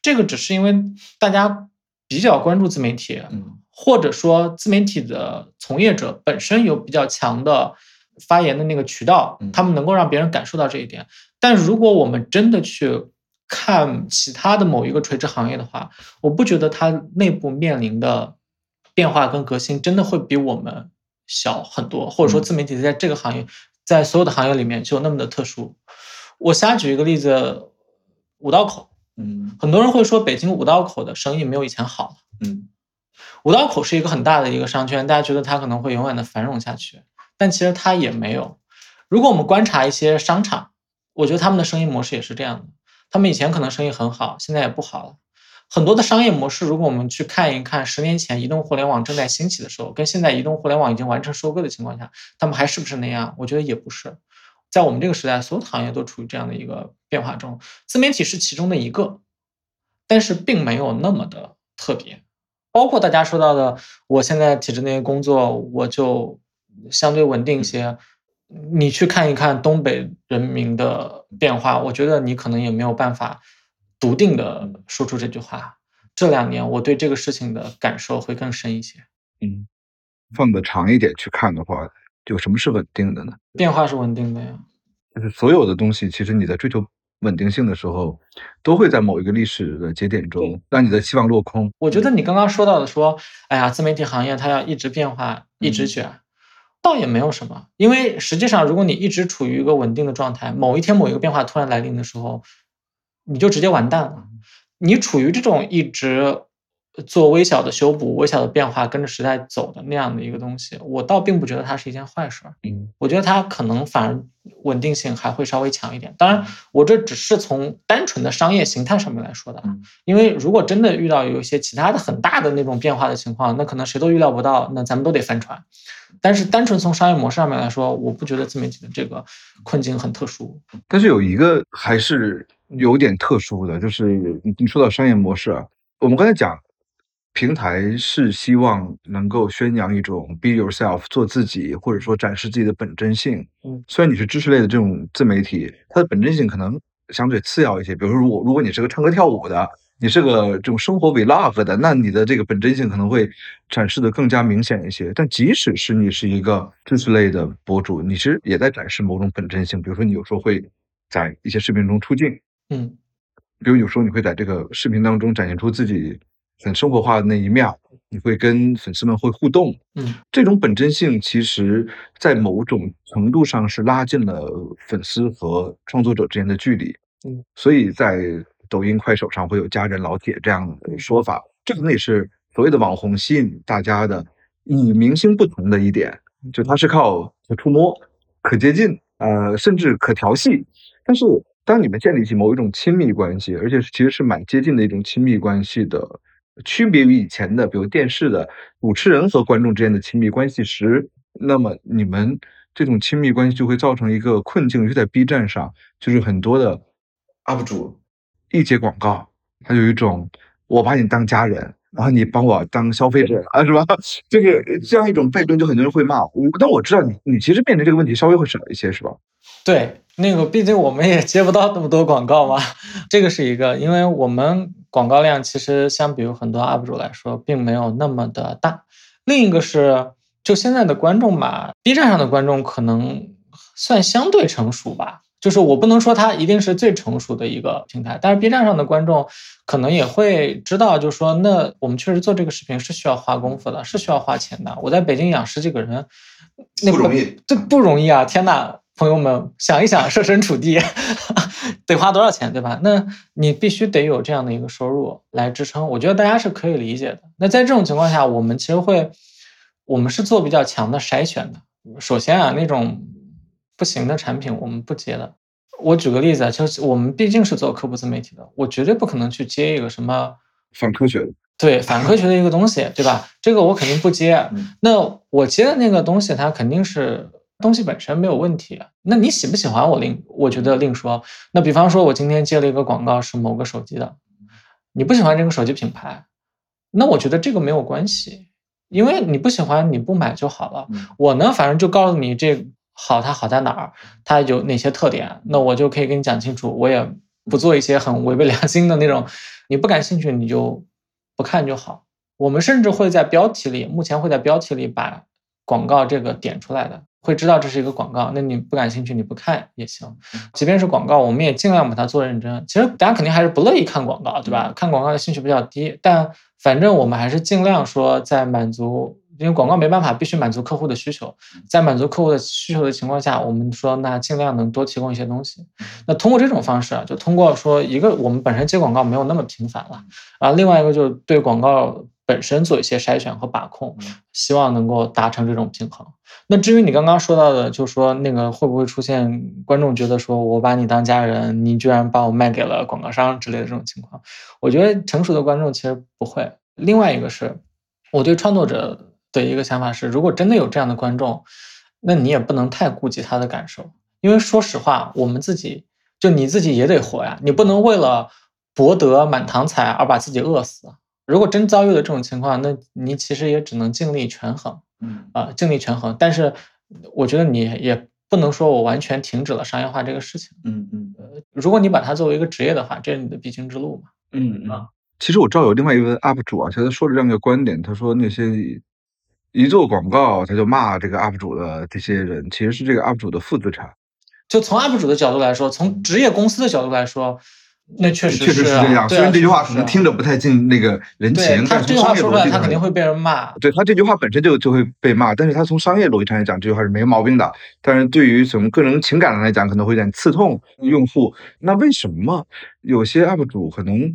Speaker 3: 这个只是因为大家比较关注自媒体，
Speaker 2: 嗯
Speaker 3: 或者说自媒体的从业者本身有比较强的发言的那个渠道
Speaker 2: 嗯，
Speaker 3: 他们能够让别人感受到这一点。但如果我们真的去看其他的某一个垂直行业的话，我不觉得它内部面临的变化跟革新真的会比我们小很多，或者说
Speaker 2: 嗯
Speaker 3: 自媒体在这个行业，在所有的行业里面就那么的特殊。我瞎举一个例子，五道口，
Speaker 2: 嗯
Speaker 3: 很多人会说北京五道口的生意没有以前好了。
Speaker 2: 嗯
Speaker 3: 五道口是一个很大的一个商圈，大家觉得它可能会永远的繁荣下去，但其实它也没有。如果我们观察一些商场，我觉得他们的生意模式也是这样的。他们以前可能生意很好，现在也不好了。很多的商业模式，如果我们去看一看，十年前移动互联网正在兴起的时候，跟现在移动互联网已经完成收割的情况下，他们还是不是那样？我觉得也不是。在我们这个时代，所有的行业都处于这样的一个变化中，自媒体是其中的一个，但是并没有那么的特别。包括大家说到的，我现在体制内工作，我就相对稳定一些。你去看一看东北人民的变化，我觉得你可能也没有办法笃定的说出这句话。这两年我对这个事情的感受会更深一些。
Speaker 2: 嗯，放得长一点去看的话，就什么是稳定的呢？
Speaker 3: 变化是稳定的呀，
Speaker 2: 就是所有的东西，其实你在追求稳定性的时候，都会在某一个历史的节点中让你的期望落空。
Speaker 3: 我觉得你刚刚说到的说，哎呀，自媒体行业它要一直变化，一直卷，倒也没有什么。因为实际上，如果你一直处于一个稳定的状态，某一天某一个变化突然来临的时候，你就直接完蛋了。你处于这种一直。做微小的修补、微小的变化，跟着时代走的那样的一个东西，我倒并不觉得它是一件坏事。嗯，我觉得它可能反而稳定性还会稍微强一点。当然，我这只是从单纯的商业形态上面来说的。因为如果真的遇到有一些其他的很大的那种变化的情况，那可能谁都预料不到，那咱们都得翻船。但是单纯从商业模式上面来说，我不觉得自媒体的这个困境很特殊。
Speaker 2: 但是有一个还是有点特殊的，就是你说到商业模式啊，我们刚才讲。平台是希望能够宣扬一种 be yourself 做自己，或者说展示自己的本真性。嗯，虽然你是知识类的这种自媒体，它的本真性可能相对次要一些。比如说，如果如果你是个唱歌跳舞的，你是个这种生活 vlog 的，那你的这个本真性可能会展示的更加明显一些。但即使是你是一个知识类的博主，你其实也在展示某种本真性。比如说，你有时候会在一些视频中出镜，
Speaker 3: 嗯，
Speaker 2: 比如有时候你会在这个视频当中展现出自己。很生活化的那一面，你会跟粉丝们会互动，
Speaker 3: 嗯，
Speaker 2: 这种本真性其实，在某种程度上是拉近了粉丝和创作者之间的距离，
Speaker 3: 嗯，
Speaker 2: 所以在抖音、快手上会有家人老铁这样的说法，这可能也是所谓的网红吸引大家的与明星不同的一点，就它是靠可触摸、可接近，呃，甚至可调戏，但是当你们建立起某一种亲密关系，而且其实是蛮接近的一种亲密关系的。区别于以前的，比如电视的主持人和观众之间的亲密关系时，那么你们这种亲密关系就会造成一个困境，就在 B 站上，就是很多的 UP 主一接广告，他有一种我把你当家人，然后你帮我当消费者啊，是吧？就是这样一种悖论，就很多人会骂我。但我知道你，你其实面临这个问题稍微会少一些，是吧？
Speaker 3: 对，那个毕竟我们也接不到那么多广告嘛，这个是一个，因为我们广告量其实相比于很多 UP 主来说，并没有那么的大。另一个是，就现在的观众吧，B 站上的观众可能算相对成熟吧，就是我不能说它一定是最成熟的一个平台，但是 B 站上的观众可能也会知道，就是说，那我们确实做这个视频是需要花功夫的，是需要花钱的。我在北京养十几个人，那
Speaker 2: 不容易，
Speaker 3: 这不容易啊！天呐！朋友们想一想，设身处地 得花多少钱，对吧？那你必须得有这样的一个收入来支撑。我觉得大家是可以理解的。那在这种情况下，我们其实会，我们是做比较强的筛选的。首先啊，那种不行的产品我们不接的。我举个例子啊，就是我们毕竟是做科普自媒体的，我绝对不可能去接一个什么
Speaker 2: 反科学的，
Speaker 3: 对反科学的一个东西，对吧？这个我肯定不接。那我接的那个东西，它肯定是。东西本身没有问题，那你喜不喜欢我另我觉得另说。那比方说，我今天接了一个广告是某个手机的，你不喜欢这个手机品牌，那我觉得这个没有关系，因为你不喜欢你不买就好了。我呢，反正就告诉你这好，它好在哪儿，它有哪些特点，那我就可以跟你讲清楚。我也不做一些很违背良心的那种，你不感兴趣你就不看就好。我们甚至会在标题里，目前会在标题里把广告这个点出来的。会知道这是一个广告，那你不感兴趣，你不看也行。即便是广告，我们也尽量把它做认真。其实大家肯定还是不乐意看广告，对吧？看广告的兴趣比较低，但反正我们还是尽量说在满足，因为广告没办法，必须满足客户的需求。在满足客户的需求的情况下，我们说那尽量能多提供一些东西。那通过这种方式啊，就通过说一个我们本身接广告没有那么频繁了啊，另外一个就是对广告。本身做一些筛选和把控，希望能够达成这种平衡。那至于你刚刚说到的，就说那个会不会出现观众觉得说我把你当家人，你居然把我卖给了广告商之类的这种情况？我觉得成熟的观众其实不会。另外一个是，我对创作者的一个想法是，如果真的有这样的观众，那你也不能太顾及他的感受，因为说实话，我们自己就你自己也得活呀，你不能为了博得满堂彩而把自己饿死。如果真遭遇了这种情况，那你其实也只能尽力权衡，
Speaker 2: 嗯
Speaker 3: 啊，尽力权衡。但是我觉得你也不能说我完全停止了商业化这个事情，
Speaker 2: 嗯嗯。
Speaker 3: 如果你把它作为一个职业的话，这是你的必经之路嘛，
Speaker 2: 嗯啊。其实我知道有另外一位 UP 主啊，他说了这样一个观点，他说那些一做广告他就骂这个 UP 主的这些人，其实是这个 UP 主的负资产。
Speaker 3: 就从 UP 主的角度来说，从职业公司的角度来说，那确实
Speaker 2: 确实是
Speaker 3: 啊
Speaker 2: 这样。
Speaker 3: 啊
Speaker 2: 虽然这句话可能听着不太近那个人
Speaker 3: 对
Speaker 2: 情，
Speaker 3: 他这句话
Speaker 2: 但是从商业
Speaker 3: 说出来他肯定会被人骂。
Speaker 2: 对他这句话本身就就会被骂，但是他从商业逻辑上来讲，这句话是没毛病的。但是对于从个人情感上来讲，可能会有点刺痛用户。那为什么有些 UP 主可能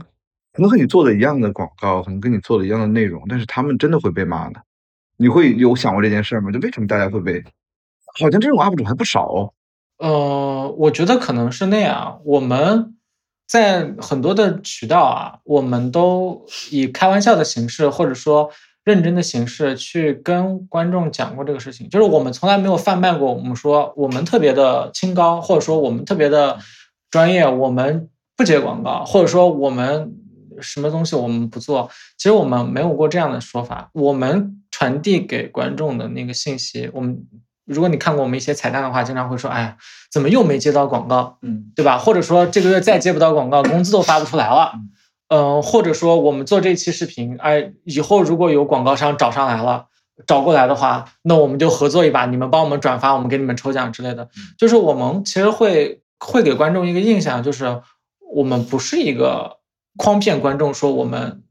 Speaker 2: 可能和你做的一样的广告，可能跟你做的一样的内容，但是他们真的会被骂呢？你会有想过这件事吗？就为什么大家会被？好像这种 UP 主还不少哦。
Speaker 3: 呃，我觉得可能是那样。我们在很多的渠道啊，我们都以开玩笑的形式，或者说认真的形式去跟观众讲过这个事情。就是我们从来没有贩卖过，我们说我们特别的清高，或者说我们特别的专业，我们不接广告，或者说我们什么东西我们不做。其实我们没有过这样的说法。我们传递给观众的那个信息，我们。如果你看过我们一些彩蛋的话，经常会说：“哎呀，怎么又没接到广告？
Speaker 2: 嗯
Speaker 3: 对吧？”或者说这个月再接不到广告，工资都发不出来了。嗯、或者说我们做这期视频，哎，以后如果有广告商找上来了，找过来的话，那我们就合作一把，你们帮我们转发，我们给你们抽奖之类的。就是我们其实会会给观众一个印象，就是我们不是一个诓骗观众说我们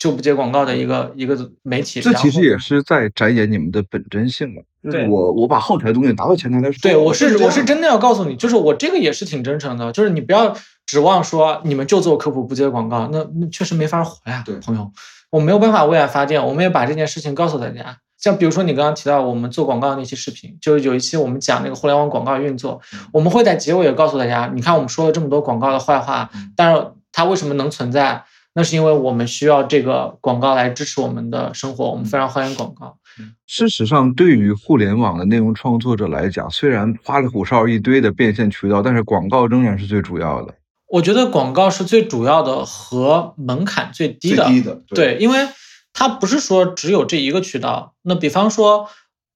Speaker 3: 就不接广告的一个一个媒体。
Speaker 2: 这其实也是在展演你们的本真性了。就是
Speaker 3: 对
Speaker 2: 我我把后台的东西拿到前台来说，
Speaker 3: 对，我是我是真的要告诉你，就是我这个也是挺真诚的，就是你不要指望说你们就做科普不接广告，那那确实没法活呀
Speaker 2: 对，
Speaker 3: 朋友，我没有办法为爱发电，我们也把这件事情告诉大家。像比如说你刚刚提到我们做广告的那期视频，就是有一期我们讲那个互联网广告运作，我们会在结尾也告诉大家，你看我们说了这么多广告的坏话，但是它为什么能存在？那是因为我们需要这个广告来支持我们的生活，我们非常欢迎广告。
Speaker 2: 事实上，对于互联网的内容创作者来讲，虽然花里胡哨一堆的变现渠道，但是广告仍然是最主要的。
Speaker 3: 我觉得广告是最主要的和门槛最低的，低
Speaker 2: 的，
Speaker 3: 对，因为它不是说只有这一个渠道。那比方说，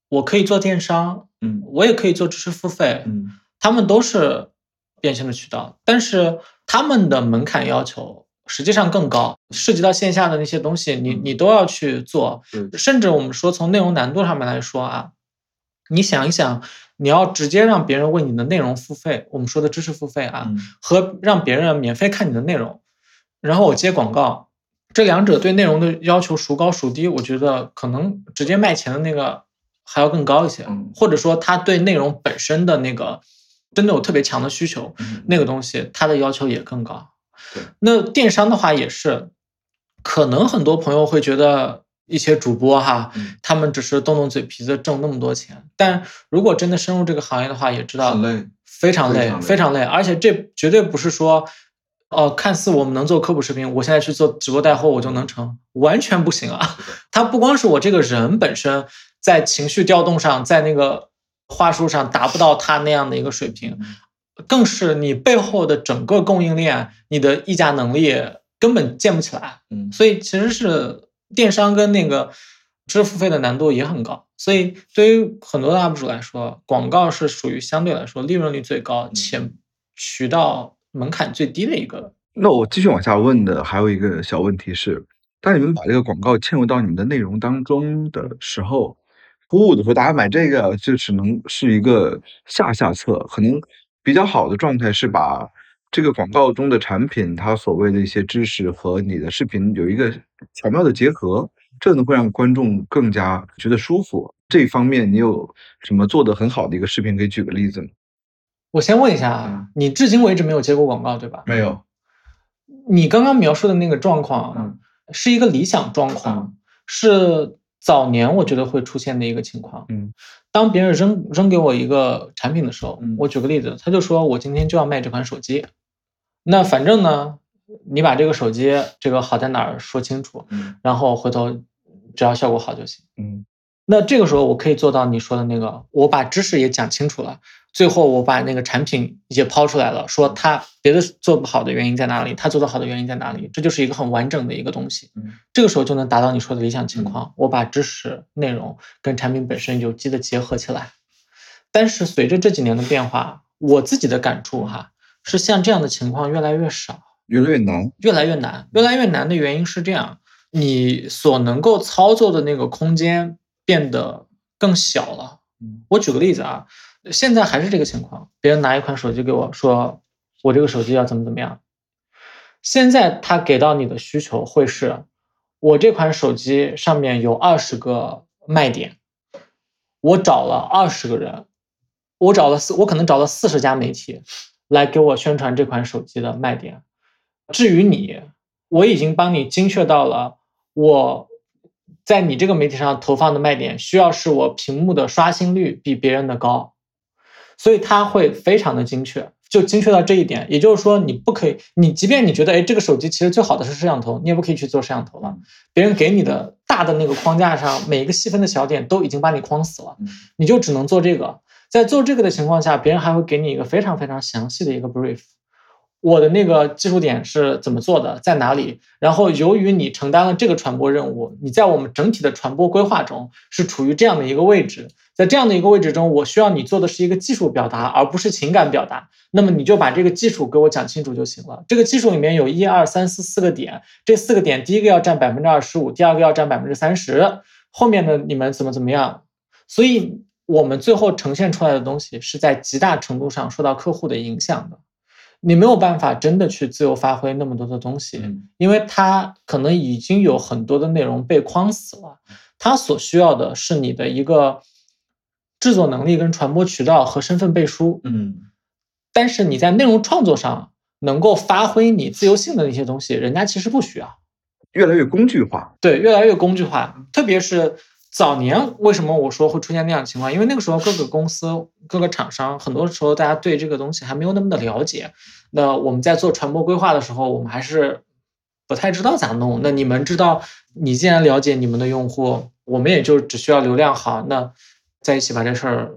Speaker 3: 我可以做电商，
Speaker 2: 嗯
Speaker 3: 我也可以做知识付费，
Speaker 2: 嗯
Speaker 3: 他们都是变现的渠道，但是他们的门槛要求实际上更高，涉及到线下的那些东西，你你都要去做。
Speaker 2: 对
Speaker 3: 甚至我们说从内容难度上面来说啊，你想一想，你要直接让别人为你的内容付费，我们说的知识付费啊，
Speaker 2: 嗯
Speaker 3: 和让别人免费看你的内容，然后我接广告，这两者对内容的要求孰高孰低？我觉得可能直接卖钱的那个还要更高一些，
Speaker 2: 嗯
Speaker 3: 或者说他对内容本身的那个真的有特别强的需求，
Speaker 2: 嗯
Speaker 3: 那个东西它的要求也更高
Speaker 2: 对。
Speaker 3: 那电商的话也是，可能很多朋友会觉得一些主播哈，
Speaker 2: 嗯
Speaker 3: 他们只是动动嘴皮子挣那么多钱，但如果真的深入这个行业的话，也知道
Speaker 2: 很累
Speaker 3: 非常累，
Speaker 2: 非常累
Speaker 3: 非常累，而且这绝对不是说。哦，看似我们能做科普视频，我现在去做直播带货我就能成，完全不行啊！它不光是我这个人本身在情绪调动上，在那个话术上达不到他那样的一个水平，更是你背后的整个供应链，你的议价能力根本建不起来。
Speaker 2: 嗯
Speaker 3: 所以其实是电商跟那个知识付费的难度也很高。所以对于很多的 UP 主来说，广告是属于相对来说利润率最高且渠道门槛最低的一个。
Speaker 2: 那我继续往下问的还有一个小问题是，当你们把这个广告嵌入到你们的内容当中的时候，服务的时候，大家买这个就只能是一个下下策，可能比较好的状态是把这个广告中的产品，它所谓的一些知识和你的视频有一个巧妙的结合，这能会让观众更加觉得舒服。这一方面，你有什么做得很好的一个视频可以举个例子吗？
Speaker 3: 我先问一下啊，你至今为止没有接过广告对吧？
Speaker 2: 没有。
Speaker 3: 你刚刚描述的那个状况是一个理想状况，是早年我觉得会出现的一个情况。
Speaker 2: 嗯，
Speaker 3: 当别人扔扔给我一个产品的时候，
Speaker 2: 嗯
Speaker 3: 我举个例子，他就说我今天就要卖这款手机，那反正呢，你把这个手机这个好在哪儿说清楚，
Speaker 2: 嗯
Speaker 3: 然后回头只要效果好就行。
Speaker 2: 嗯
Speaker 3: 那这个时候我可以做到你说的那个，我把知识也讲清楚了，最后我把那个产品也抛出来了，说它别的做不好的原因在哪里，它做得好的原因在哪里，这就是一个很完整的一个东西。
Speaker 2: 嗯
Speaker 3: 这个时候就能达到你说的理想情况，我把知识内容跟产品本身有机的结合起来。但是随着这几年的变化，我自己的感触哈，是像这样的情况越来越少。
Speaker 2: 越来越难。
Speaker 3: 越来越难，越来越难的原因是这样：你所能够操作的那个空间变得更小了。
Speaker 2: 嗯
Speaker 3: 我举个例子啊，现在还是这个情况，别人拿一款手机给我说，我这个手机要怎么怎么样。现在他给到你的需求会是，我这款手机上面有二十个卖点，我找了二十个人，我找了四，我可能找了四十家媒体来给我宣传这款手机的卖点。至于你，我已经帮你精确到了我。在你这个媒体上投放的卖点，需要是我屏幕的刷新率比别人的高，所以它会非常的精确，就精确到这一点。也就是说，你不可以，你即便你觉得，哎，这个手机其实最好的是摄像头，你也不可以去做摄像头了。别人给你的大的那个框架上，每一个细分的小点都已经把你框死了，你就只能做这个。在做这个的情况下，别人还会给你一个非常非常详细的一个 brief。我的那个技术点是怎么做的，在哪里？然后由于你承担了这个传播任务，你在我们整体的传播规划中是处于这样的一个位置，在这样的一个位置中，我需要你做的是一个技术表达，而不是情感表达。那么你就把这个技术给我讲清楚就行了。这个技术里面有一二三四四个点，这四个点第一个要占百分之二十五，第二个要占百分之三十，后面的你们怎么怎么样？所以我们最后呈现出来的东西是在极大程度上受到客户的影响的。你没有办法真的去自由发挥那么多的东西，因为它可能已经有很多的内容被框死了。它所需要的是你的一个制作能力、跟传播渠道和身份背书。
Speaker 2: 嗯，
Speaker 3: 但是你在内容创作上能够发挥你自由性的那些东西，人家其实不需要。
Speaker 2: 越来越工具化，
Speaker 3: 对，越来越工具化，特别是。早年为什么我说会出现那样的情况？因为那个时候各个公司、各个厂商，很多时候大家对这个东西还没有那么的了解。那我们在做传播规划的时候，我们还是不太知道咋弄。那你们知道，你既然了解你们的用户，我们也就只需要流量好，那在一起把这事儿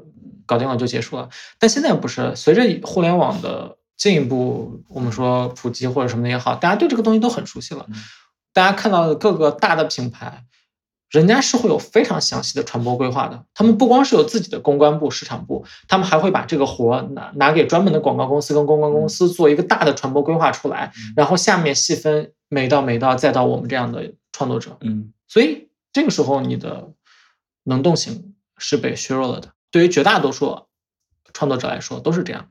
Speaker 3: 搞定了就结束了。但现在不是，随着互联网的进一步，我们说普及或者什么的也好，大家对这个东西都很熟悉了。大家看到的各个大的品牌。人家是会有非常详细的传播规划的，他们不光是有自己的公关部、市场部，他们还会把这个活拿拿给专门的广告公司跟公关公司做一个大的传播规划出来，然后下面细分每到每到再到我们这样的创作者，
Speaker 2: 嗯，
Speaker 3: 所以这个时候你的能动性是被削弱了的。对于绝大多数创作者来说都是这样，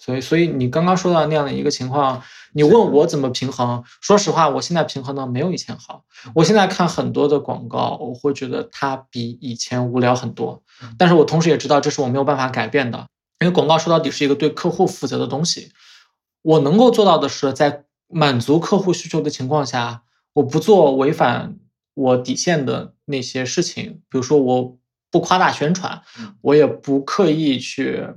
Speaker 3: 所以所以你刚刚说到那样的一个情况。你问我怎么平衡？说实话，我现在平衡的没有以前好。我现在看很多的广告，我会觉得它比以前无聊很多。但是我同时也知道，这是我没有办法改变的，因为广告说到底是一个对客户负责的东西。我能够做到的是，在满足客户需求的情况下，我不做违反我底线的那些事情，比如说我不夸大宣传，我也不刻意去。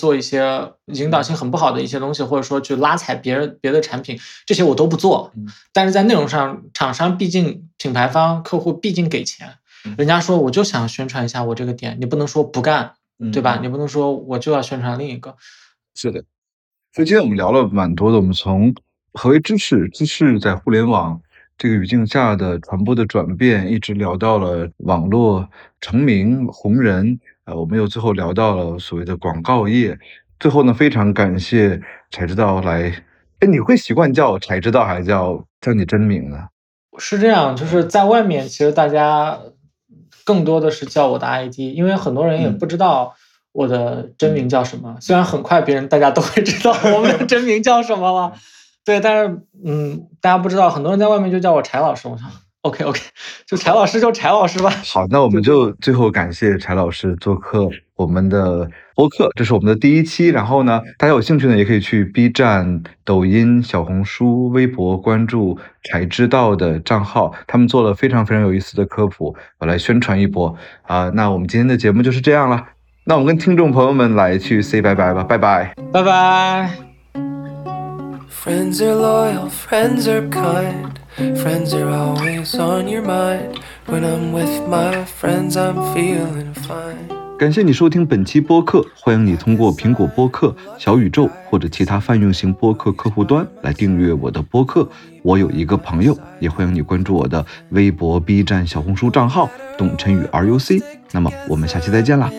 Speaker 3: 做一些引导性很不好的一些东西，或者说去拉踩别人别的产品，这些我都不做。但是在内容上，厂商毕竟品牌方客户毕竟给钱，人家说我就想宣传一下我这个店，你不能说不干，对吧？你不能说我就要宣传另一个。
Speaker 2: 是的，所以今天我们聊了蛮多的，我们从何为知识，知识在互联网这个语境下的传播的转变，一直聊到了网络成名红人。我们又最后聊到了所谓的广告业，最后呢，非常感谢才知道来。哎，你会习惯叫才知道，还是叫叫你真名呢？
Speaker 3: 是这样，就是在外面，其实大家更多的是叫我的 ID，因为很多人也不知道我的真名叫什么。虽然很快别人大家都会知道我们的真名叫什么了，对，但是嗯，大家不知道，很多人在外面就叫我柴老师。我想。OK OK，就柴老师就柴老师吧。
Speaker 2: 好，那我们就最后感谢柴老师做客我们的播客，这是我们的第一期。然后呢，大家有兴趣呢，也可以去 B 站、抖音、小红书、微博关注柴知道的账号，他们做了非常非常有意思的科普，我来宣传一波啊。那我们今天的节目就是这样了，那我们跟听众朋友们来去 say 拜拜吧，拜拜，
Speaker 3: 拜拜。
Speaker 1: Friends are loyal, friends are kind. Friends are always on your mind. When I'm with my friends, I'm feeling fine.
Speaker 2: 感谢你收听本期播客，欢迎你通过苹果播客、小宇宙或者其他泛用型播客客户端来订阅我的播客。我有一个朋友，也欢迎你关注我的微博、B 站、小红书账号“董晨宇 RUC”。那么我们下期再见啦！